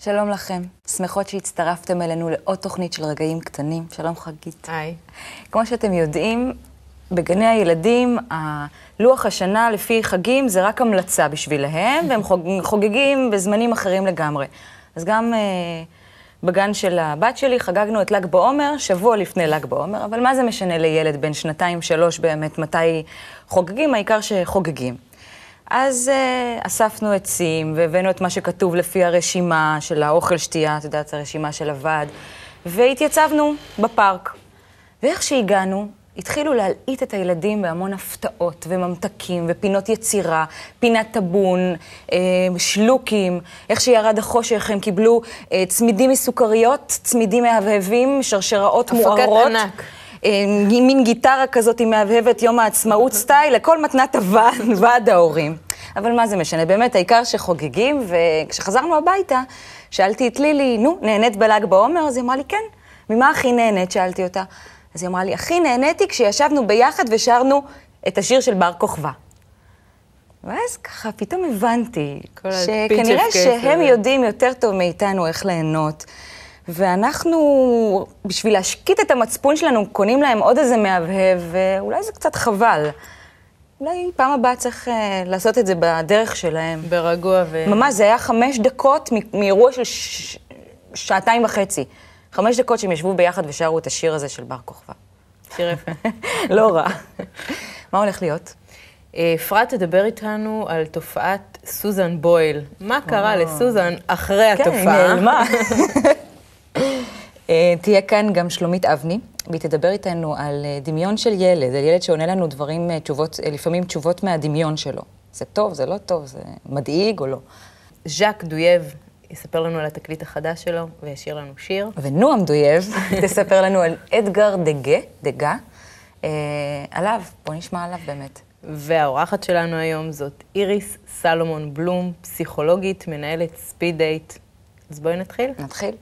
שלום לכם. שמחות שהצטרפתם אלינו לעוד תוכנית של רגעים קטנים. שלום חגית. היי. כמו שאתם יודעים, בגני הילדים, לוח השנה לפי חגים זה רק המלצה בשבילהם, והם חוג, חוגגים בזמנים אחרים לגמרי. אז גם אה, בגן של הבת שלי חגגנו את ל"ג בעומר, שבוע לפני ל"ג בעומר, אבל מה זה משנה לילד בן שנתיים-שלוש באמת מתי חוגגים, העיקר שחוגגים. אז uh, אספנו עצים והבאנו את מה שכתוב לפי הרשימה של האוכל שתייה, את יודעת, הרשימה של הוועד, והתייצבנו בפארק. ואיך שהגענו, התחילו להלעיט את הילדים בהמון הפתעות וממתקים ופינות יצירה, פינת טאבון, אה, שלוקים, איך שירד החושך, הם קיבלו אה, צמידים מסוכריות, צמידים מהבהבים, שרשראות מוארות. הפקת ענק. אה, מין גיטרה כזאת עם מהבהבת יום העצמאות סטייל, לכל מתנת הוועד, ועד ההורים. אבל מה זה משנה, באמת, העיקר שחוגגים, וכשחזרנו הביתה, שאלתי את לילי, נו, נהנית בל"ג בעומר? אז היא אמרה לי, כן. ממה הכי נהנית? שאלתי אותה. אז היא אמרה לי, הכי נהניתי כשישבנו ביחד ושרנו את השיר של בר כוכבא. ואז ככה פתאום הבנתי, שכנראה שהם יודעים יותר טוב מאיתנו איך ליהנות. ואנחנו, בשביל להשקיט את המצפון שלנו, קונים להם עוד איזה מהבהב, ואולי זה קצת חבל. אולי פעם הבאה צריך uh, לעשות את זה בדרך שלהם. ברגוע ו... ממש, זה היה חמש דקות מאירוע של ש... שעתיים וחצי. חמש דקות שהם ישבו ביחד ושרו את השיר הזה של בר כוכבא. שיר יפה. לא רע. מה הולך להיות? אה, אפרת תדבר איתנו על תופעת סוזן בויל. מה קרה לסוזן אחרי התופעה? כן, היא נעלמה. אה, תהיה כאן גם שלומית אבני, והיא תדבר איתנו על אה, דמיון של ילד, על ילד שעונה לנו דברים, תשובות, לפעמים תשובות מהדמיון שלו. זה טוב, זה לא טוב, זה מדאיג או לא. ז'אק דויאב יספר לנו על התקליט החדש שלו וישיר לנו שיר. ונועם דויאב תספר לנו על אדגר דגה, דגה, אה, עליו, בוא נשמע עליו באמת. והאורחת שלנו היום זאת איריס סלומון בלום, פסיכולוגית, מנהלת ספיד דייט. אז בואי נתחיל. נתחיל.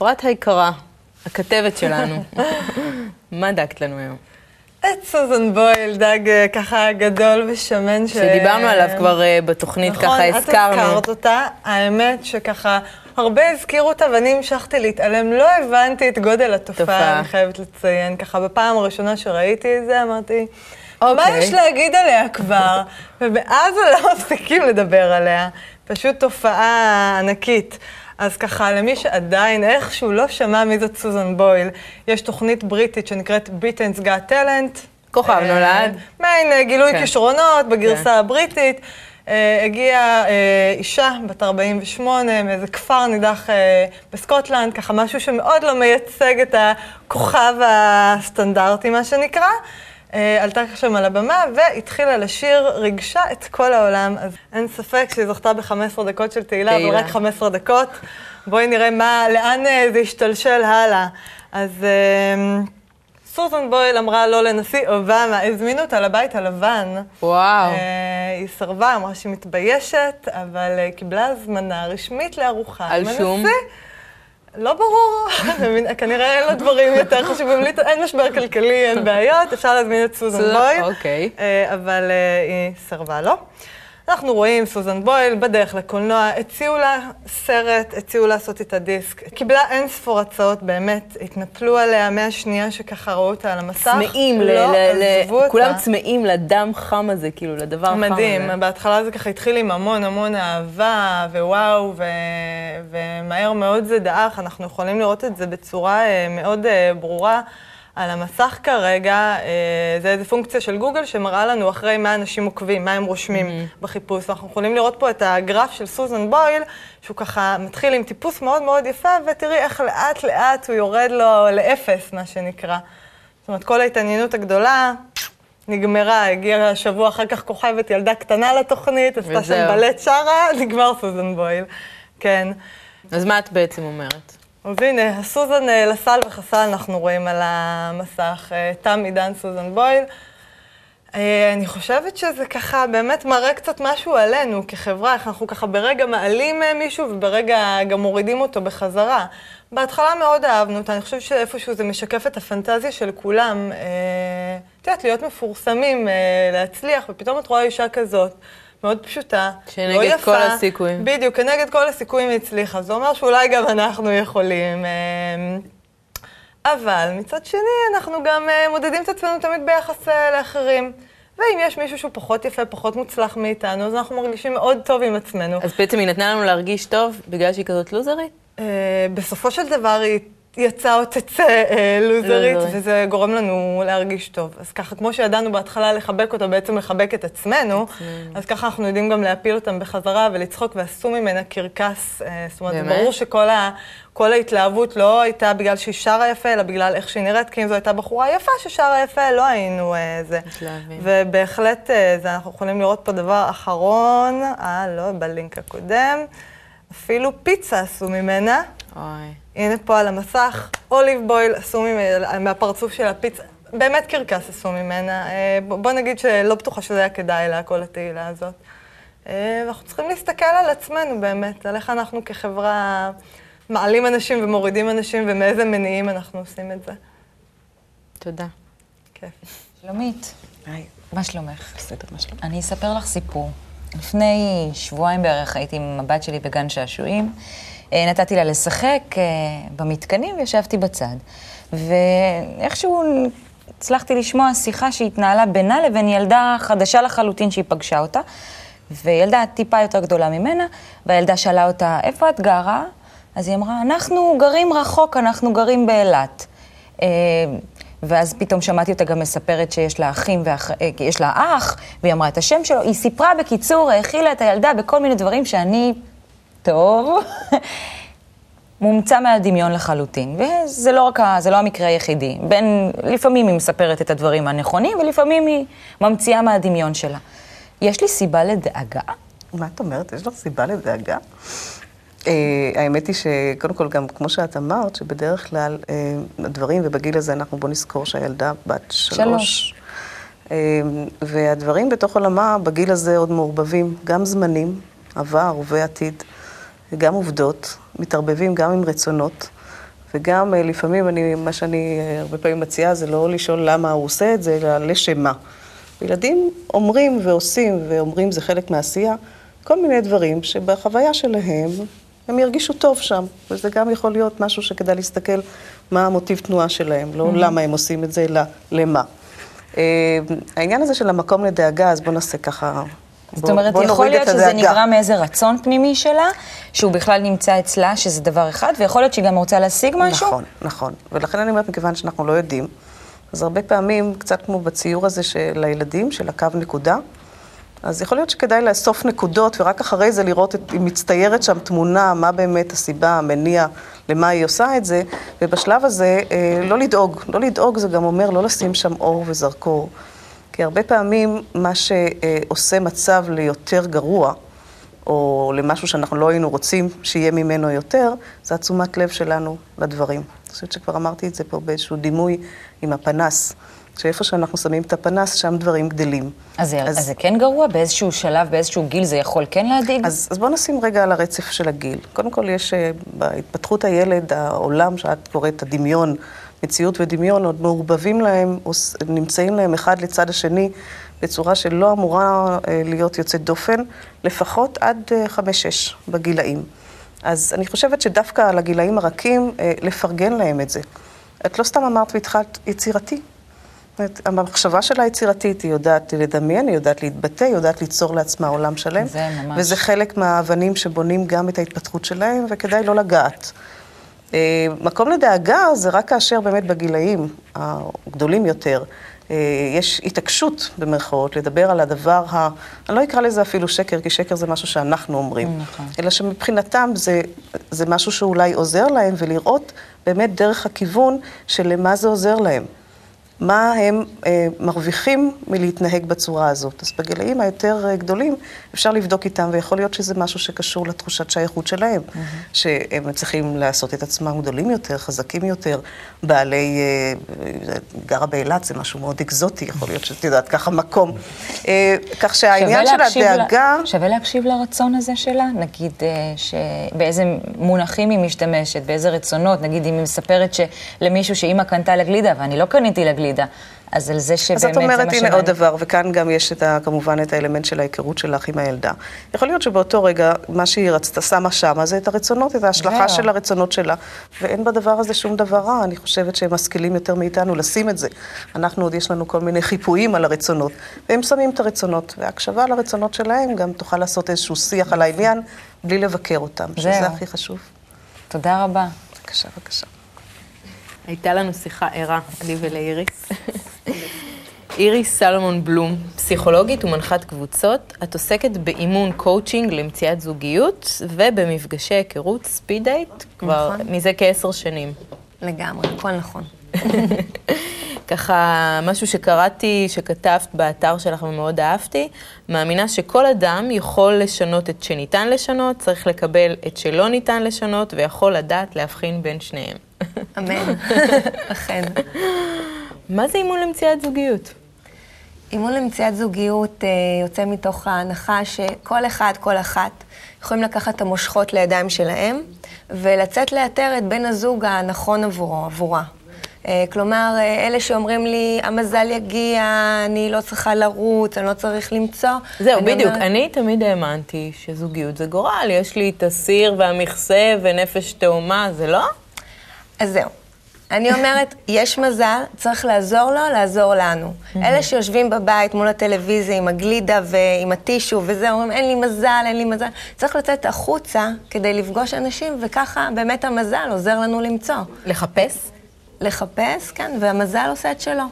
אפרת היקרה, הכתבת שלנו, מה דגת לנו היום? את סוזן בויל, דג אה, ככה גדול ושמן. ש... שדיברנו עליו כבר uh, בתוכנית, נכון, ככה הזכרנו. נכון, את הזכרת אותה. האמת שככה, הרבה הזכירו אותה ואני המשכתי להתעלם. לא הבנתי את גודל התופעה, תופעה. אני חייבת לציין. ככה, בפעם הראשונה שראיתי את זה, אמרתי, okay. מה אוקיי. יש להגיד עליה כבר? ומאז לא מפסיקים לדבר עליה. פשוט תופעה ענקית. אז ככה, למי שעדיין איכשהו לא שמע מי זאת סוזן בויל, יש תוכנית בריטית שנקראת Britain's Got Talent. כוכב אה, נולד. מעין אה, גילוי כן. כישרונות בגרסה כן. הבריטית. אה, הגיעה אישה בת 48 מאיזה כפר נידח בסקוטלנד, ככה משהו שמאוד לא מייצג את הכוכב הסטנדרטי, מה שנקרא. אה, עלתה שם על הבמה והתחילה לשיר, ריגשה את כל העולם. אז אין ספק שהיא זכתה ב-15 דקות של תהילה, אבל רק 15 דקות. בואי נראה מה, לאן אה, זה השתלשל הלאה. אז אה, סוזן בויל אמרה לא לנשיא אובמה, הזמינו אותה לבית הלבן. וואו. היא סרבה, אמרה שהיא מתביישת, אבל קיבלה הזמנה רשמית לארוחה. על שום? לא ברור, כנראה אין לו דברים יותר חשובים, אין משבר כלכלי, אין בעיות, אפשר להזמין את סוזן בויל, אוקיי. אה, אבל אה, היא סרבה לו. אנחנו רואים סוזן בויל בדרך לקולנוע, הציעו לה סרט, הציעו לעשות את הדיסק. קיבלה אין ספור הצעות, באמת, התנפלו עליה מהשנייה שככה ראו אותה על המסך. צמאים, לא עזבו אותה. כולם צמאים לדם חם הזה, כאילו, לדבר חם הזה. מדהים, בהתחלה זה ככה התחיל עם המון המון אהבה, ווואו, ו... ומהר מאוד זה דעך, אנחנו יכולים לראות את זה בצורה אה, מאוד אה, ברורה. על המסך כרגע, אה, זה איזה פונקציה של גוגל שמראה לנו אחרי מה אנשים עוקבים, מה הם רושמים mm-hmm. בחיפוש. אנחנו יכולים לראות פה את הגרף של סוזן בויל, שהוא ככה מתחיל עם טיפוס מאוד מאוד יפה, ותראי איך לאט לאט הוא יורד לו לאפס, מה שנקרא. זאת אומרת, כל ההתעניינות הגדולה נגמרה, הגיעה שבוע אחר כך כוכבת ילדה קטנה לתוכנית, עשתה שם בלט שרה, נגמר סוזן בויל. כן. אז מה את בעצם אומרת? אז הנה, הסוזן אה, לסל וחסל אנחנו רואים על המסך. אה, תם עידן סוזן בויל. אה, אני חושבת שזה ככה באמת מראה קצת משהו עלינו כחברה, איך אנחנו ככה ברגע מעלים מישהו וברגע גם מורידים אותו בחזרה. בהתחלה מאוד אהבנו אותה, אני חושבת שאיפשהו זה משקף את הפנטזיה של כולם. את יודעת, להיות מפורסמים, להצליח, ופתאום את רואה אישה כזאת. מאוד פשוטה, לא יפה. שנגד כל הסיכויים. בדיוק, כנגד כל הסיכויים היא הצליחה. זה אומר שאולי גם אנחנו יכולים. אמ, אבל מצד שני, אנחנו גם אה, מודדים את עצמנו תמיד ביחס אה, לאחרים. ואם יש מישהו שהוא פחות יפה, פחות מוצלח מאיתנו, אז אנחנו מרגישים מאוד טוב עם עצמנו. אז בעצם היא נתנה לנו להרגיש טוב בגלל שהיא כזאת לוזרית? אה, בסופו של דבר היא יצא או תצא אה, לוזרית, וזה גורם לנו להרגיש טוב. אז ככה, כמו שידענו בהתחלה לחבק אותה, בעצם לחבק את עצמנו, אז ככה אנחנו יודעים גם להפיל אותם בחזרה ולצחוק, ועשו ממנה קרקס. אה, זאת אומרת, באמת? ברור שכל ה, ההתלהבות לא הייתה בגלל שהיא שרה יפה, אלא בגלל איך שהיא נראית, כי אם זו הייתה בחורה יפה ששרה יפה, לא היינו אה, זה. מתלהבים. ובהחלט, אה, זה, אנחנו יכולים לראות פה דבר אחרון, אה, לא, בלינק הקודם. אפילו פיצה עשו ממנה. אוי. הנה פה על המסך, אוליב בויל עשו ממנה, מהפרצוף של הפיצה. באמת קרקס עשו ממנה. אה, בוא נגיד שלא בטוחה שזה היה כדאי לה, כל התהילה הזאת. אה, ואנחנו צריכים להסתכל על עצמנו באמת, על איך אנחנו כחברה מעלים אנשים ומורידים אנשים ומאיזה מניעים אנחנו עושים את זה. תודה. כיף. שלומית. היי. מה שלומך? בסדר, מה שלומך? אני אספר לך סיפור. לפני שבועיים בערך הייתי עם הבת שלי בגן שעשועים. אה, נתתי לה לשחק אה, במתקנים וישבתי בצד. ואיכשהו הצלחתי לשמוע שיחה שהתנהלה בינה לבין ילדה חדשה לחלוטין שהיא פגשה אותה. וילדה טיפה יותר גדולה ממנה, והילדה שאלה אותה, איפה את גרה? אז היא אמרה, אנחנו גרים רחוק, אנחנו גרים באילת. אה, ואז פתאום שמעתי אותה גם מספרת שיש לה אחים, ואח... יש לה אח, והיא אמרה את השם שלו. היא סיפרה בקיצור, האכילה את הילדה בכל מיני דברים שאני טוב, מומצא מהדמיון לחלוטין. וזה לא רק, ה, זה לא המקרה היחידי. בין, לפעמים היא מספרת את הדברים הנכונים, ולפעמים היא ממציאה מהדמיון שלה. יש לי סיבה לדאגה? מה את אומרת? יש לך סיבה לדאגה? Uh, האמת היא שקודם כל, גם כמו שאת אמרת, שבדרך כלל uh, הדברים, ובגיל הזה אנחנו בוא נזכור שהילדה בת שלוש. שלוש. Uh, והדברים בתוך עולמה בגיל הזה עוד מעורבבים, גם זמנים, עבר ועתיד. וגם עובדות, מתערבבים גם עם רצונות, וגם אה, לפעמים, אני, מה שאני אה, הרבה פעמים מציעה זה לא לשאול למה הוא עושה את זה, אלא לשם מה. ילדים אומרים ועושים, ואומרים זה חלק מהעשייה, כל מיני דברים שבחוויה שלהם הם ירגישו טוב שם, וזה גם יכול להיות משהו שכדאי להסתכל מה המוטיב תנועה שלהם, לא mm-hmm. למה הם עושים את זה, אלא למה. Uh, העניין הזה של המקום לדאגה, אז בואו נעשה ככה זאת אומרת, בוא יכול להיות שזה נגרע מאיזה רצון פנימי שלה, שהוא בכלל נמצא אצלה, שזה דבר אחד, ויכול להיות שהיא גם רוצה להשיג משהו? נכון, נכון. ולכן אני אומרת, מכיוון שאנחנו לא יודעים, אז הרבה פעמים, קצת כמו בציור הזה של הילדים, של הקו נקודה, אז יכול להיות שכדאי לאסוף נקודות, ורק אחרי זה לראות את, אם מצטיירת שם תמונה, מה באמת הסיבה, המניע, למה היא עושה את זה, ובשלב הזה אה, לא לדאוג. לא לדאוג זה גם אומר לא לשים שם אור וזרקור. כי הרבה פעמים מה שעושה מצב ליותר גרוע, או למשהו שאנחנו לא היינו רוצים שיהיה ממנו יותר, זה התשומת לב שלנו לדברים. אני חושבת שכבר אמרתי את זה פה באיזשהו דימוי עם הפנס. שאיפה שאנחנו שמים את הפנס, שם דברים גדלים. אז, אז, אז זה כן גרוע? באיזשהו שלב, באיזשהו גיל זה יכול כן להדאיג? אז, אז בואו נשים רגע על הרצף של הגיל. קודם כל, יש אה, בהתפתחות הילד, העולם שאת קוראת הדמיון, מציאות ודמיון עוד מעורבבים להם, נמצאים להם אחד לצד השני בצורה שלא אמורה אה, להיות יוצאת דופן, לפחות עד אה, חמש-שש בגילאים. אז אני חושבת שדווקא על הגילאים הרכים, אה, לפרגן להם את זה. את לא סתם אמרת והתחלת יצירתי. המחשבה שלה יצירתית, היא יודעת לדמיין, היא יודעת להתבטא, היא יודעת ליצור לעצמה עולם שלם. זה ממש. וזה חלק מהאבנים שבונים גם את ההתפתחות שלהם, וכדאי לא לגעת. אה, מקום לדאגה זה רק כאשר באמת בגילאים הגדולים יותר אה, יש התעקשות, במרכאות, לדבר על הדבר ה... אני לא אקרא לזה אפילו שקר, כי שקר זה משהו שאנחנו אומרים. נכון. אלא שמבחינתם זה, זה משהו שאולי עוזר להם, ולראות באמת דרך הכיוון של למה זה עוזר להם. מה הם אה, מרוויחים מלהתנהג בצורה הזאת. אז בגילאים היותר אה, גדולים אפשר לבדוק איתם, ויכול להיות שזה משהו שקשור לתחושת שייכות שלהם, mm-hmm. שהם צריכים לעשות את עצמם גדולים יותר, חזקים יותר, בעלי, אה, גרה באילת זה משהו מאוד אקזוטי, יכול להיות שאת יודעת, ככה מקום. אה, כך שהעניין של הדאגה... לה, שווה להקשיב לרצון הזה שלה? נגיד, אה, באיזה מונחים היא משתמשת, באיזה רצונות, נגיד אם היא מספרת למישהו שאימא קנתה לגלידה ואני לא קניתי לגלידה. אז על זה שבאמת זה מה שמעניין. אז את אומרת, הנה עוד דבר, וכאן גם יש את ה, כמובן את האלמנט של ההיכרות שלך עם הילדה. יכול להיות שבאותו רגע, מה שהיא רצתה, שמה שמה, זה את הרצונות, את ההשלכה של הרצונות שלה, ואין בדבר הזה שום דבר רע. אני חושבת שהם משכילים יותר מאיתנו לשים את זה. אנחנו עוד יש לנו כל מיני חיפויים על הרצונות, והם שמים את הרצונות, והקשבה לרצונות שלהם גם תוכל לעשות איזשהו שיח על העניין, בלי לבקר אותם, שזה הכי חשוב. תודה רבה. בבקשה, בבקשה. הייתה לנו שיחה ערה, לי ולאיריס. איריס סלומון בלום, פסיכולוגית ומנחת קבוצות, את עוסקת באימון קואוצ'ינג למציאת זוגיות ובמפגשי היכרות speed date כבר נכון. מזה כעשר שנים. לגמרי, הכל נכון. ככה, משהו שקראתי, שכתבת באתר שלך ומאוד אהבתי, מאמינה שכל אדם יכול לשנות את שניתן לשנות, צריך לקבל את שלא ניתן לשנות, ויכול לדעת להבחין בין שניהם. אמן, אכן. מה זה אימון למציאת זוגיות? אימון למציאת זוגיות אה, יוצא מתוך ההנחה שכל אחד, כל אחת, יכולים לקחת את המושכות לידיים שלהם ולצאת לאתר את בן הזוג הנכון עבורו, עבורה. אה, כלומר, אה, אלה שאומרים לי, המזל יגיע, אני לא צריכה לרוץ, אני לא צריך למצוא. זהו, בדיוק. אומר... אני תמיד האמנתי שזוגיות זה גורל. יש לי את הסיר והמכסה ונפש תאומה, זה לא? אז זהו. אני אומרת, יש מזל, צריך לעזור לו, לעזור לנו. אלה שיושבים בבית מול הטלוויזיה עם הגלידה ועם הטישו וזה, אומרים, אין לי מזל, אין לי מזל. צריך לצאת החוצה כדי לפגוש אנשים, וככה באמת המזל עוזר לנו למצוא. לחפש? לחפש, כן, והמזל עושה את שלו.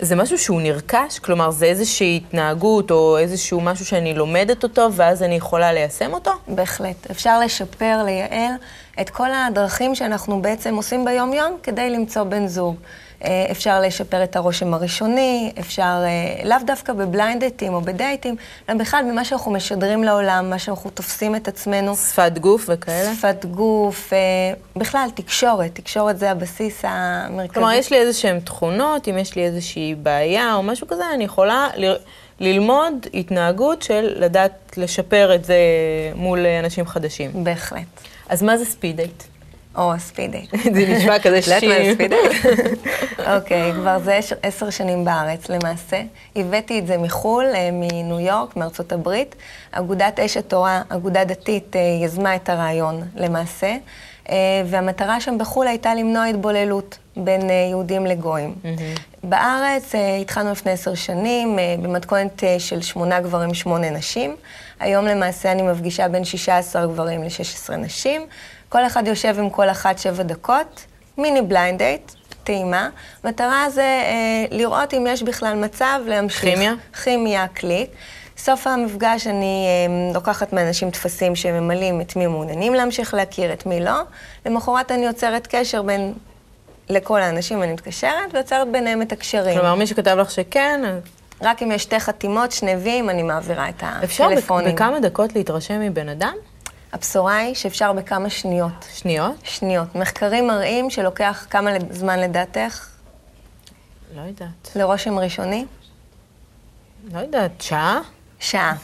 זה משהו שהוא נרכש? כלומר, זה איזושהי התנהגות או איזשהו משהו שאני לומדת אותו, ואז אני יכולה ליישם אותו? בהחלט. אפשר לשפר, לייעל את כל הדרכים שאנחנו בעצם עושים ביום-יום כדי למצוא בן זוג. אה, אפשר לשפר את הרושם הראשוני, אפשר אה, לאו דווקא בבליינד דייטים או בדייטים, אלא בכלל במה שאנחנו משדרים לעולם, מה שאנחנו תופסים את עצמנו. שפת גוף וכאלה? שפת גוף, אה, בכלל תקשורת, תקשורת זה הבסיס המרכזי. כלומר, יש לי איזה שהן תכונות, אם יש לי איזושהי בעיה או משהו כזה, אני יכולה ל... ללמוד התנהגות של לדעת לשפר את זה מול אנשים חדשים. בהחלט. אז מה זה speed date? או, speed date. זה נשמע כזה שיר. יודעת מה speed date? אוקיי, כבר זה עשר שנים בארץ למעשה. הבאתי את זה מחו"ל, אה, מניו יורק, מארצות הברית. אגודת אש התורה, אגודה דתית, אה, יזמה את הרעיון למעשה. אה, והמטרה שם בחו"ל הייתה למנוע התבוללות בין יהודים לגויים. בארץ התחלנו לפני עשר שנים במתכונת של שמונה גברים, שמונה נשים. היום למעשה אני מפגישה בין 16 גברים ל-16 נשים. כל אחד יושב עם כל אחת שבע דקות, mini blind date, טעימה. מטרה זה אה, לראות אם יש בכלל מצב להמשיך. כימיה? כימיה, קליק. סוף המפגש אני אה, לוקחת מאנשים טפסים שממלאים את מי מעוניינים להמשיך להכיר, את מי לא. למחרת אני יוצרת קשר בין לכל האנשים, אני מתקשרת, ויוצרת ביניהם את הקשרים. כלומר, מי שכתב לך שכן, רק אם יש שתי חתימות, שני ויים, אני מעבירה את הטלפונים. אפשר בכמה דקות להתרשם מבן אדם? הבשורה היא שאפשר בכמה שניות. שניות? שניות. מחקרים מראים שלוקח כמה זמן לדעתך? לא יודעת. לרושם ראשוני? לא יודעת, שעה? שעה.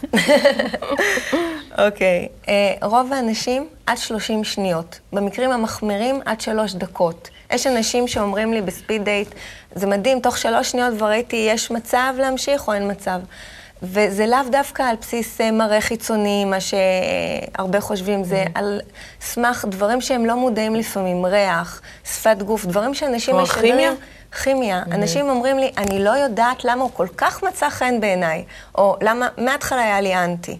אוקיי. okay. אה, uh, רוב האנשים עד 30 שניות. במקרים המחמירים עד 3 דקות. יש אנשים שאומרים לי בספיד דייט, זה מדהים, תוך 3 שניות כבר ראיתי, יש מצב להמשיך או אין מצב. וזה לאו דווקא על בסיס אה, מראה חיצוני, מה שהרבה חושבים, זה mm-hmm. על סמך דברים שהם לא מודעים לפעמים, ריח, שפת גוף, דברים שאנשים משדרים. כמו כימיה? כימיה. Mm-hmm. אנשים אומרים לי, אני לא יודעת למה הוא כל כך מצא חן בעיניי, או למה מההתחלה היה לי אנטי.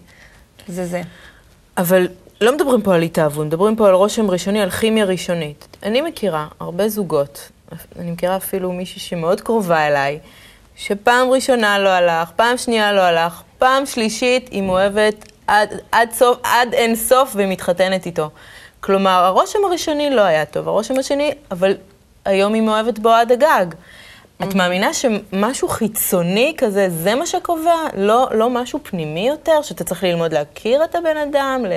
זה זה. אבל לא מדברים פה על התאהבות, מדברים פה על רושם ראשוני, על כימיה ראשונית. אני מכירה הרבה זוגות, אני מכירה אפילו מישהי שמאוד קרובה אליי, שפעם ראשונה לא הלך, פעם שנייה לא הלך, פעם שלישית היא מאוהבת עד, עד, סוף, עד אין סוף ומתחתנת איתו. כלומר, הרושם הראשוני לא היה טוב, הרושם השני, אבל היום היא מאוהבת בו עד הגג. את מאמינה שמשהו חיצוני כזה, זה מה שקובע? לא, לא משהו פנימי יותר, שאתה צריך ללמוד להכיר את הבן אדם? ל...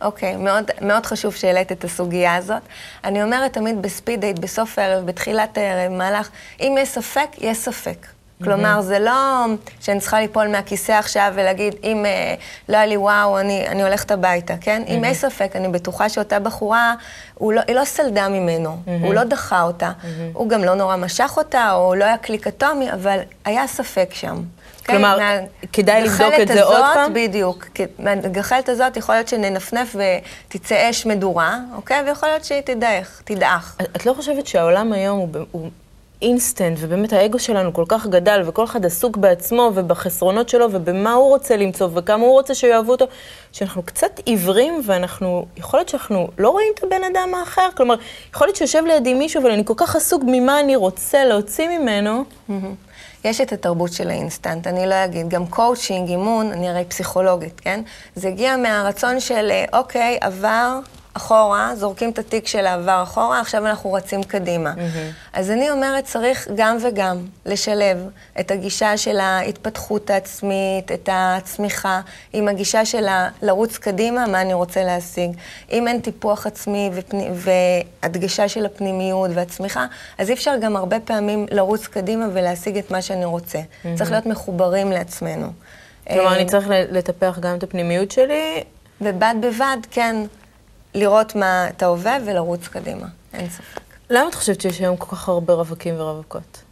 אוקיי, okay, מאוד, מאוד חשוב שהעלית את הסוגיה הזאת. אני אומרת תמיד בספיד דייט, בסוף הערב, בתחילת הערב, במהלך, אם יש ספק, יש ספק. כלומר, זה לא שאני צריכה ליפול מהכיסא עכשיו ולהגיד, אם אה, לא היה לי וואו, אני, אני הולכת הביתה, כן? אם יש ספק, אני בטוחה שאותה בחורה, לא, היא לא סלדה ממנו, mm-hmm. הוא לא דחה אותה. הוא גם לא נורא משך אותה, או לא היה קליק אטומי, אבל היה ספק שם. כלומר, מה... כדאי לבדוק את זה עוד פעם? בדיוק. מהגחלת הזאת יכול להיות שננפנף ותצא אש מדורה, אוקיי? ויכול להיות שהיא תדעך, תדעך. את לא חושבת שהעולם היום הוא אינסטנט, ובאמת האגו שלנו כל כך גדל, וכל אחד עסוק בעצמו ובחסרונות שלו, ובמה הוא רוצה למצוא, וכמה הוא רוצה שיאהבו אותו, שאנחנו קצת עיוורים, ואנחנו, יכול להיות שאנחנו לא רואים את הבן אדם האחר, כלומר, יכול להיות שיושב לידי מישהו, אבל אני כל כך עסוק ממה אני רוצה להוציא ממנו. יש את התרבות של האינסטנט, אני לא אגיד, גם קואוצ'ינג, אימון, אני הרי פסיכולוגית, כן? זה הגיע מהרצון של, אה, אוקיי, עבר, אחורה, זורקים את התיק של העבר אחורה, עכשיו אנחנו רצים קדימה. Mm-hmm. אז אני אומרת, צריך גם וגם לשלב את הגישה של ההתפתחות העצמית, את הצמיחה, עם הגישה של לרוץ קדימה, מה אני רוצה להשיג. אם אין טיפוח עצמי ופני, והדגשה של הפנימיות והצמיחה, אז אי אפשר גם הרבה פעמים לרוץ קדימה ולהשיג את מה שאני רוצה. Mm-hmm. צריך להיות מחוברים לעצמנו. כלומר, אני אה, צריך לטפח גם את הפנימיות שלי? ובד בבד, כן. לראות מה אתה ההווה ולרוץ קדימה, אין ספק. למה את חושבת שיש היום כל כך הרבה רווקים ורווקות?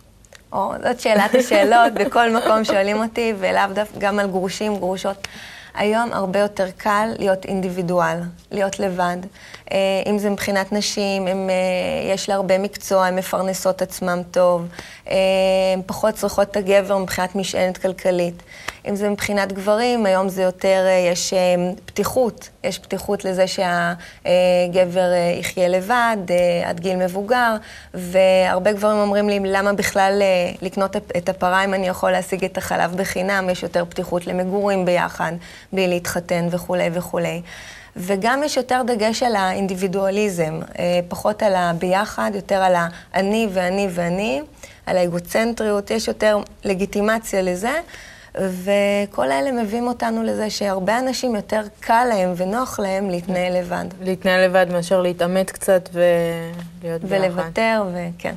או, זאת שאלת השאלות, בכל מקום שואלים אותי, ולאו דווקא גם על גרושים, גרושות. היום הרבה יותר קל להיות אינדיבידואל, להיות לבד. אה, אם זה מבחינת נשים, הם, אה, יש לה הרבה מקצוע, הן מפרנסות עצמם טוב, אה, הן פחות צריכות את הגבר מבחינת משענת כלכלית. אם זה מבחינת גברים, היום זה יותר, יש פתיחות, יש פתיחות לזה שהגבר יחיה לבד עד גיל מבוגר, והרבה גברים אומרים לי, למה בכלל לקנות את הפרה אם אני יכול להשיג את החלב בחינם? יש יותר פתיחות למגורים ביחד, בלי להתחתן וכולי וכולי. וגם יש יותר דגש על האינדיבידואליזם, אה, פחות על הביחד, יותר על האני ואני ואני, על האגוצנטריות, יש יותר לגיטימציה לזה. וכל אלה מביאים אותנו לזה שהרבה אנשים יותר קל להם ונוח להם להתנהל לבד. להתנהל לבד מאשר להתעמת קצת ולהיות ביחד. ולוותר, וכן.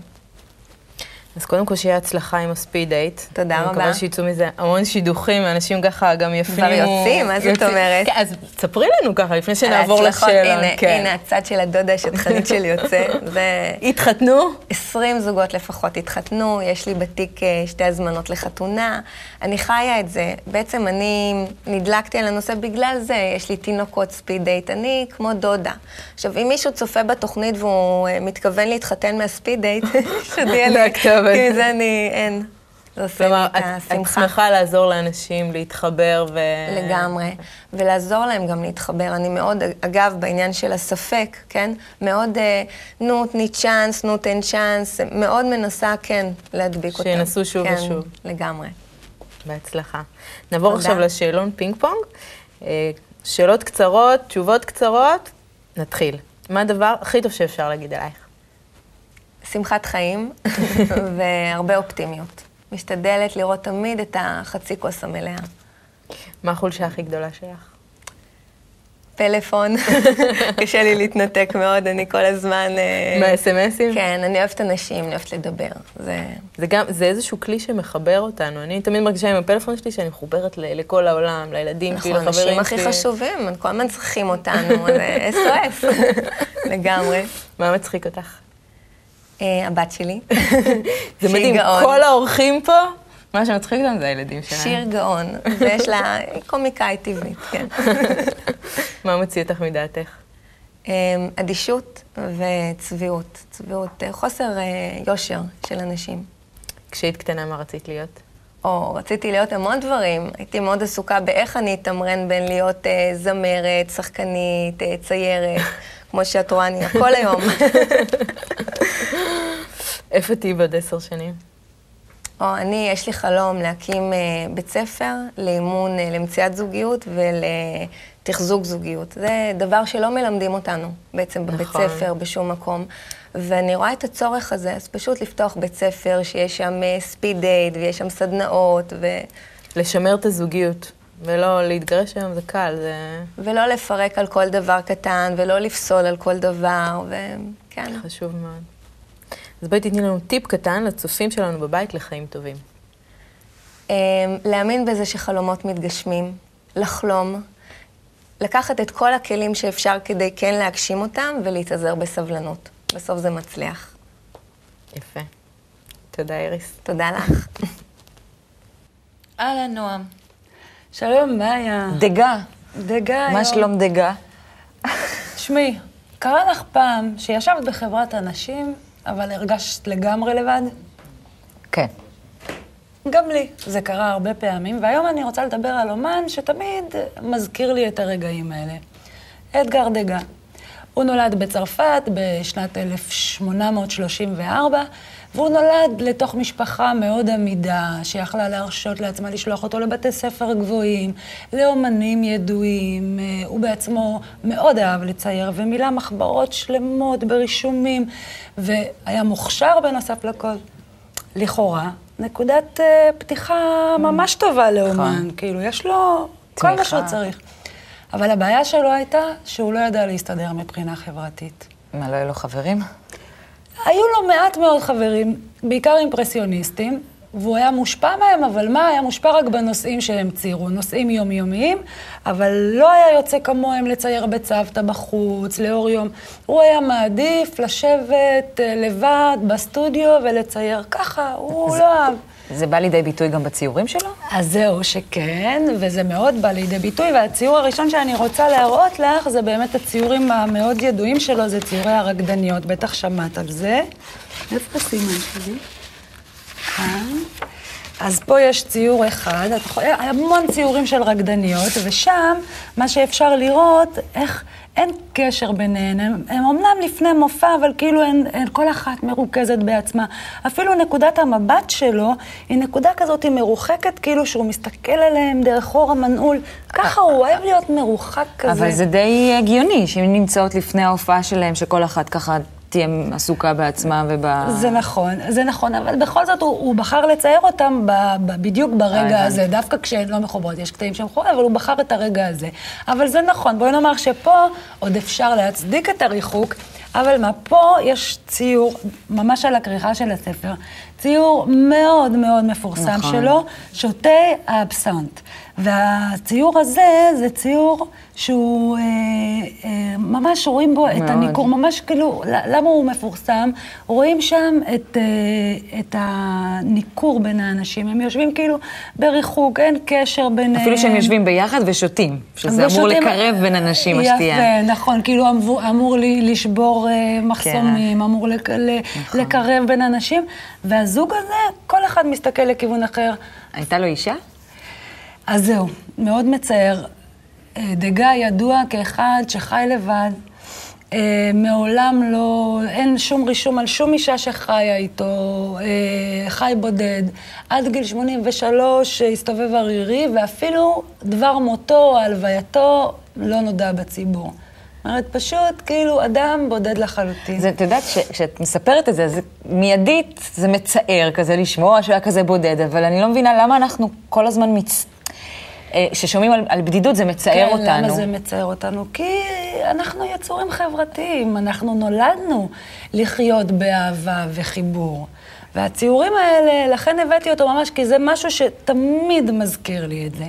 אז קודם כל שיהיה הצלחה עם הספיד דייט. תודה רבה. אני מקווה שיצאו מזה המון שידוכים, אנשים ככה גם יפנימו. כבר יוצאים, מה זאת אומרת? כן, אז ספרי לנו ככה, לפני שנעבור לשאלה. הנה, כן. הנה הצד של הדודה השטחנית שלי יוצא. התחתנו? 20 זוגות לפחות התחתנו, יש לי בתיק אה, שתי הזמנות לחתונה. אני חיה את זה. בעצם אני נדלקתי על הנושא בגלל זה, יש לי תינוקות ספיד דייט, אני כמו דודה. עכשיו, אם מישהו צופה בתוכנית והוא אה, מתכוון להתחתן מהספיד דייט, שתהיה לי. כי זה אני, אין. לי את שמחה לעזור לאנשים להתחבר ו... לגמרי. ולעזור להם גם להתחבר. אני מאוד, אגב, בעניין של הספק, כן? מאוד, אה, נו, תני צ'אנס, נו, תן צ'אנס, מאוד מנסה, כן, להדביק אותם. שינסו שוב כן, ושוב. לגמרי. בהצלחה. נעבור תודה. עכשיו לשאלון פינג פונג. אה, שאלות קצרות, תשובות קצרות, נתחיל. מה הדבר הכי טוב שאפשר להגיד עלייך? שמחת חיים והרבה אופטימיות. משתדלת לראות תמיד את החצי כוס המלאה. מה החולשה הכי גדולה שלך? פלאפון, קשה לי להתנתק מאוד, אני כל הזמן... אה, מהאס.אם.אסים? כן, אני אוהבת אנשים, אני אוהבת לדבר. זה... זה גם, זה איזשהו כלי שמחבר אותנו. אני תמיד מרגישה עם הפלאפון שלי שאני מחוברת ל- לכל העולם, לילדים שלי, לחברים שלי. נכון, אנשים הכי חשובים, הם כל הזמן צריכים אותנו, זה SOS, לגמרי. מה מצחיק אותך? אה, הבת שלי. זה מדהים, כל האורחים פה, מה שמצחיק אותם זה הילדים שלהם. שיר גאון, ויש לה קומיקאי טבעית, כן. מה מוציא אותך מדעתך? אמ, אדישות וצביעות. צביעות, אה, חוסר אה, יושר של אנשים. כשהיית קטנה, מה רצית להיות? או, רציתי להיות המון דברים. הייתי מאוד עסוקה באיך אני אתמרן בין להיות אה, זמרת, שחקנית, אה, ציירת, כמו שאת רואה, אני כל היום. איפה תהיי בעוד עשר שנים? או, אני, יש לי חלום להקים uh, בית ספר לאימון, uh, למציאת זוגיות תחזוק זוגיות. זה דבר שלא מלמדים אותנו בעצם בבית נכון. ספר, בשום מקום. ואני רואה את הצורך הזה, אז פשוט לפתוח בית ספר שיש שם ספיד דייט ויש שם סדנאות, ו... לשמר את הזוגיות, ולא להתגרש היום זה קל, זה ולא לפרק על כל דבר קטן, ולא לפסול על כל דבר, וכן. חשוב מאוד. אז בואי תתני לנו טיפ קטן לצופים שלנו בבית לחיים טובים. אמ, להאמין בזה שחלומות מתגשמים, לחלום, לקחת את כל הכלים שאפשר כדי כן להגשים אותם ולהתאזר בסבלנות. בסוף זה מצליח. יפה. תודה, איריס. תודה לך. אהלן, נועם. שלום, מאיה. דגה, דגה מה היום. שלום דגה? תשמעי, קרה לך פעם שישבת בחברת אנשים, אבל הרגשת לגמרי לבד? כן. גם לי. זה קרה הרבה פעמים, והיום אני רוצה לדבר על אומן שתמיד מזכיר לי את הרגעים האלה. אדגר דגה. הוא נולד בצרפת בשנת 1834, והוא נולד לתוך משפחה מאוד עמידה, שיכלה להרשות לעצמה לשלוח אותו לבתי ספר גבוהים, לאומנים ידועים. אה, הוא בעצמו מאוד אהב לצייר, ומילא מחברות שלמות ברישומים, והיה מוכשר בנוסף לכל. לכאורה, נקודת אה, פתיחה ממש טובה לאומן. כאילו, יש לו כל מה. שהוא צריך. אבל הבעיה שלו הייתה שהוא לא ידע להסתדר מבחינה חברתית. מה, לא היו לו חברים? היו לו מעט מאוד חברים, בעיקר אימפרסיוניסטים, והוא היה מושפע מהם, אבל מה, היה מושפע רק בנושאים שהם ציירו, נושאים יומיומיים, אבל לא היה יוצא כמוהם לצייר בצוותא בחוץ, לאור יום. הוא היה מעדיף לשבת אה, לבד בסטודיו ולצייר ככה, הוא לא אהב. זה בא לידי ביטוי גם בציורים שלו? אז זהו שכן, וזה מאוד בא לידי ביטוי, והציור הראשון שאני רוצה להראות לך זה באמת הציורים המאוד ידועים שלו, זה ציורי הרקדניות, בטח שמעת על זה. איפה הסימן שלי? כאן. אז פה יש ציור אחד, המון ציורים של רקדניות, ושם מה שאפשר לראות, איך אין קשר ביניהן. הם אומנם לפני מופע, אבל כאילו הן, הן כל אחת מרוכזת בעצמה. אפילו נקודת המבט שלו היא נקודה כזאת מרוחקת, כאילו שהוא מסתכל עליהם דרך אור המנעול. ככה הוא אוהב להיות מרוחק כזה. אבל זה די הגיוני, שהן נמצאות לפני ההופעה שלהם, שכל אחת ככה תהיה עסוקה בעצמה וב... זה נכון, זה נכון, אבל בכל זאת הוא, הוא בחר לצייר אותם ב, ב, בדיוק ברגע. הזה, דווקא כשהן לא מחוברות, יש קטעים שהם מחוברים, אבל הוא בחר את הרגע הזה. אבל זה נכון, בואי נאמר שפה עוד אפשר להצדיק את הריחוק, אבל מה, פה יש ציור, ממש על הכריכה של הספר, ציור מאוד מאוד מפורסם נכון. שלו, שותי האבסנט. והציור הזה זה ציור שהוא, אה, אה, ממש רואים בו את מאוד. הניכור, ממש כאילו, למה הוא מפורסם? רואים שם את, אה, את הניכור בין האנשים. הם יושבים כאילו בריחוק, אין קשר ביניהם. אפילו שהם יושבים ביחד ושותים, שזה אמור ושותים- לקרב בין אנשים, השתייה. יפה, נכון, כאילו אמור, אמור לי לשבור אה, מחסומים, אמור לק, ל, נכון. לקרב בין אנשים, והזוג הזה, כל אחד מסתכל לכיוון אחר. הייתה לו אישה? אז זהו, מאוד מצער. אה, דגה ידוע כאחד שחי לבד, אה, מעולם לא, אין שום רישום על שום אישה שחיה איתו, אה, חי בודד. עד גיל 83 הסתובב ערירי, ואפילו דבר מותו או הלווייתו לא נודע בציבור. זאת אומרת, פשוט כאילו אדם בודד לחלוטין. זה, את יודעת, כשאת מספרת את זה, זה מיידית, זה מצער כזה לשמוע שהוא היה כזה בודד, אבל אני לא מבינה למה אנחנו כל הזמן מצ... אה, כששומעים על, על בדידות זה מצער כן, אותנו. למה זה מצער אותנו? כי אנחנו יצורים חברתיים, אנחנו נולדנו לחיות באהבה וחיבור. והציורים האלה, לכן הבאתי אותו ממש, כי זה משהו שתמיד מזכיר לי את זה.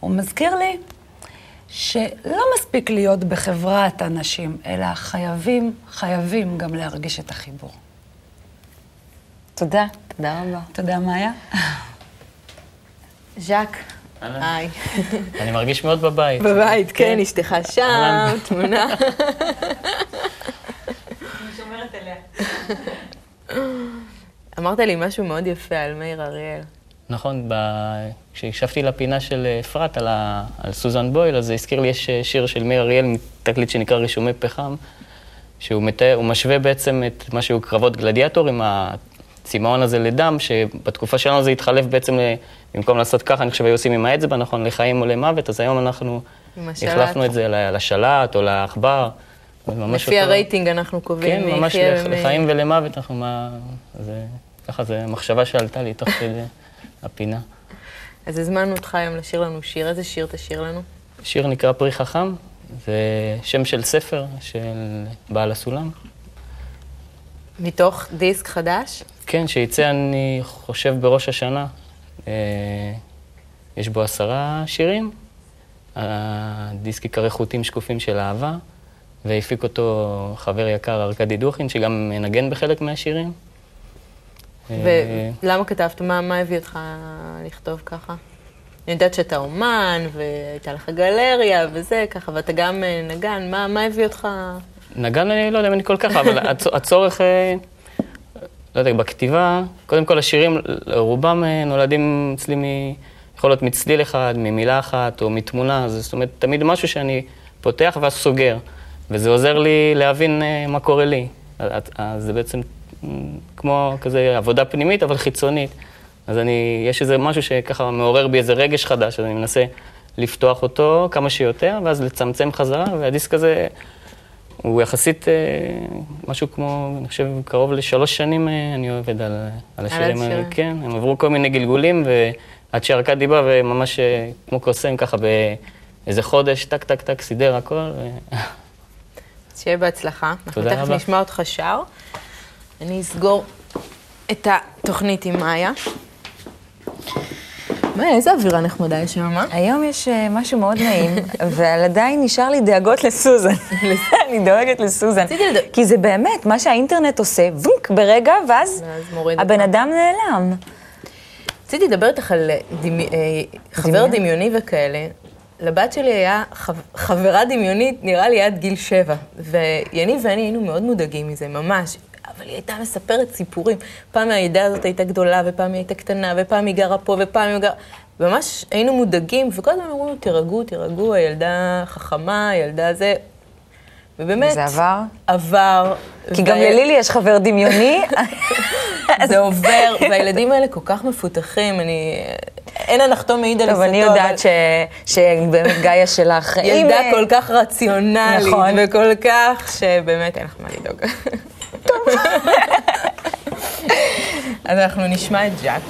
הוא מזכיר לי שלא מספיק להיות בחברת אנשים, אלא חייבים, חייבים גם להרגיש את החיבור. תודה, תודה רבה. מה היה? ז'אק. היי. אני מרגיש מאוד בבית. בבית, כן, אשתך שם. תמונה. אמרת לי משהו מאוד יפה על מאיר אריאל. נכון, ב... כשהקשבתי לפינה של אפרת על, ה... על סוזן בויל, אז זה הזכיר לי, יש שיר של מאיר אריאל, תקליט שנקרא רישומי פחם, שהוא מתאר, הוא משווה בעצם את מה שהוא קרבות גלדיאטור עם הצמאון הזה לדם, שבתקופה שלנו זה התחלף בעצם. במקום לעשות ככה, אני חושב היו עושים עם האצבע, נכון, לחיים או למוות, אז היום אנחנו. החלפנו את זה לשלט או לעכבר. לפי הרייטינג אנחנו קובעים כן, ממש לחיים ולמוות, אנחנו מה... זה, ככה, זו מחשבה שעלתה לי תוך כדי הפינה. אז הזמנו אותך היום לשיר לנו שיר. איזה שיר תשאיר לנו? שיר נקרא פרי חכם, זה שם של ספר של בעל הסולם. מתוך דיסק חדש? כן, שיצא, אני חושב, בראש השנה. אה, יש בו עשרה שירים. הדיסק ייקרא חוטים שקופים של אהבה, והפיק אותו חבר יקר ארכדי דוכין, שגם מנגן בחלק מהשירים. אה, ולמה כתבת? מה, מה הביא אותך לכתוב ככה? אני יודעת שאתה אומן, והייתה לך גלריה וזה, ככה, ואתה גם אה, נגן. מה, מה הביא אותך? נגן, אני לא יודע אם אני כל כך, אבל הצ- הצורך, אה, לא יודע, בכתיבה, קודם כל השירים, רובם אה, נולדים אצלי מ... יכול להיות מצליל אחד, ממילה אחת, או מתמונה, זה, זאת אומרת, תמיד משהו שאני פותח ואז סוגר, וזה עוזר לי להבין אה, מה קורה לי. אז- זה בעצם כמו כזה עבודה פנימית, אבל חיצונית. אז אני, יש איזה משהו שככה מעורר בי איזה רגש חדש, אז אני מנסה לפתוח אותו כמה שיותר, ואז לצמצם חזרה, והדיסק הזה... הוא יחסית אה, משהו כמו, אני חושב, קרוב לשלוש שנים אה, אני עובד על, על השירים האלה. השירים. כן, הם עברו כל מיני גלגולים, ועד שארכדי בא וממש אה, כמו קוסם, ככה באיזה חודש, טק, טק, טק, סידר הכל. ו... אז שיהיה בהצלחה. אנחנו תודה תכף רבה. נשמע אותך שר. אני אסגור את התוכנית עם מאיה. מאיה, איזה אווירה נחמדה יש שם, אה? היום יש אה, משהו מאוד נעים, אבל עדיין נשאר לי דאגות לסוזן. אני דואגת לסוזן. כי זה באמת, מה שהאינטרנט עושה, וונק ברגע, ואז הבן. אדם נעלם. רציתי לדבר איתך על. אה, חבר? דמיוני וכאלה. לבת שלי היה חב... חברה דמיונית, נראה לי עד גיל שבע. ויניב ואני היינו מאוד מודאגים מזה, ממש. אבל היא הייתה מספרת סיפורים. פעם הילדה הזאת הייתה גדולה, ופעם היא הייתה קטנה, ופעם היא גרה פה, ופעם היא גרה... ממש היינו מודאגים, וכל הזמן אמרו תירגעו, תירגעו, הילדה חכמה, הילדה זה... ובאמת... זה עבר? עבר. כי גם ו- ללילי יש חבר דמיוני. זה עובר, והילדים האלה כל כך מפותחים, אני... אין הנחתום מעיד על טוב, אני עיסתו, יודעת ש- שבאמת גאיה שלך... ילדה כל כך רציונלית, נכון. וכל כך, שבאמת אין לך מה לדאוג. אז אנחנו נשמע את ג'אק.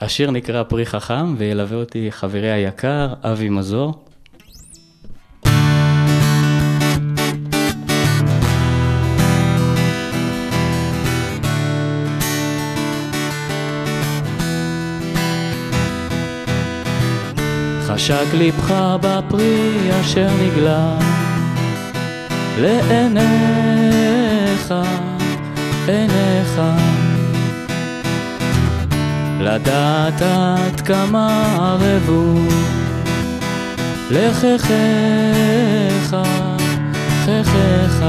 השיר נקרא פרי חכם, וילווה אותי חברי היקר, אבי מזור. חשק ליבך בפרי אשר נגלה לעיניך, עיניך. לדעת עד כמה ערבו לחכך, חכך.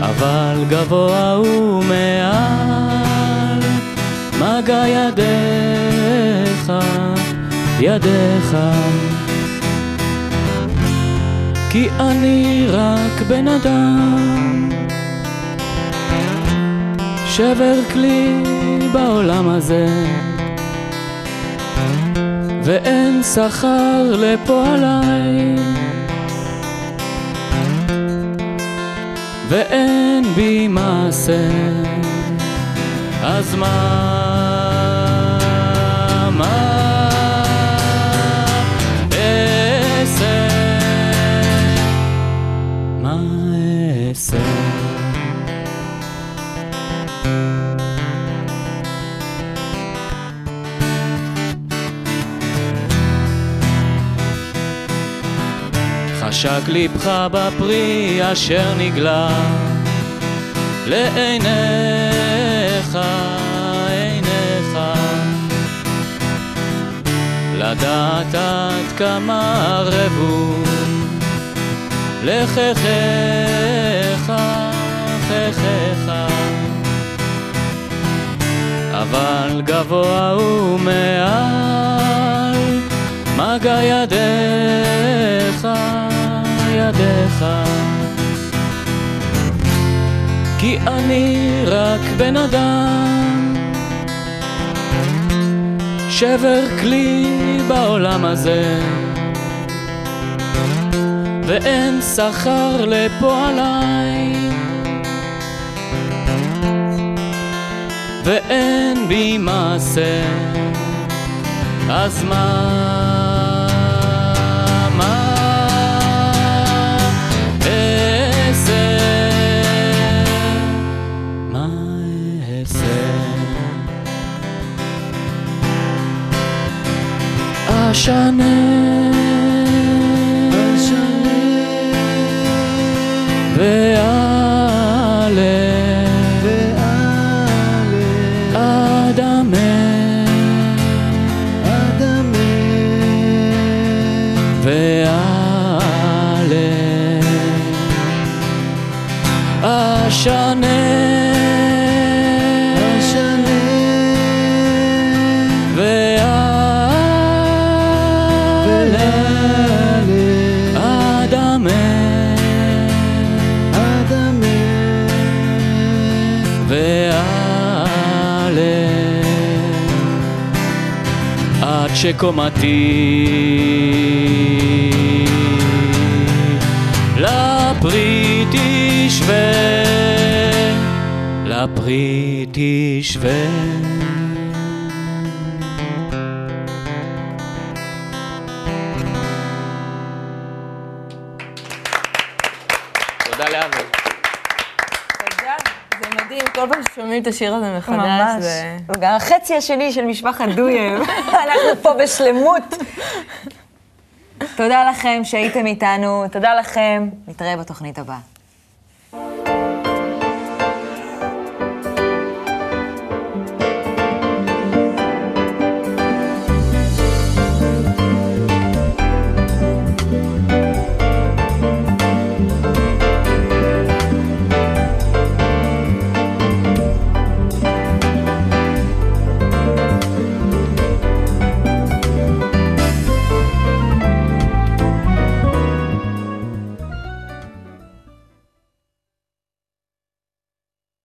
אבל גבוה הוא מעל מגע ידיך, ידיך. כי אני רק בן אדם. שבר כלי בעולם הזה. ואין שכר לפועליי. ואין בי מעשה. אז מה, חשק ליבך בפרי אשר נגלה לעיניך, עיניך. לדעת עד כמה ערבו לחכך, חכך אבל גבוה הוא מעל מגע ידיך, ידיך. כי אני רק בן אדם שבר כלי בעולם הזה, ואין שכר לפועליי, ואין בי מעשה, אז מה? shining. עד שקומתי לפרי תשווה, לפרי תשווה. ששומעים את השיר הזה מחדש, ממש. זה... גם החצי השני של משפחת דויאב, אנחנו פה בשלמות. תודה לכם שהייתם איתנו, תודה לכם, נתראה בתוכנית הבאה.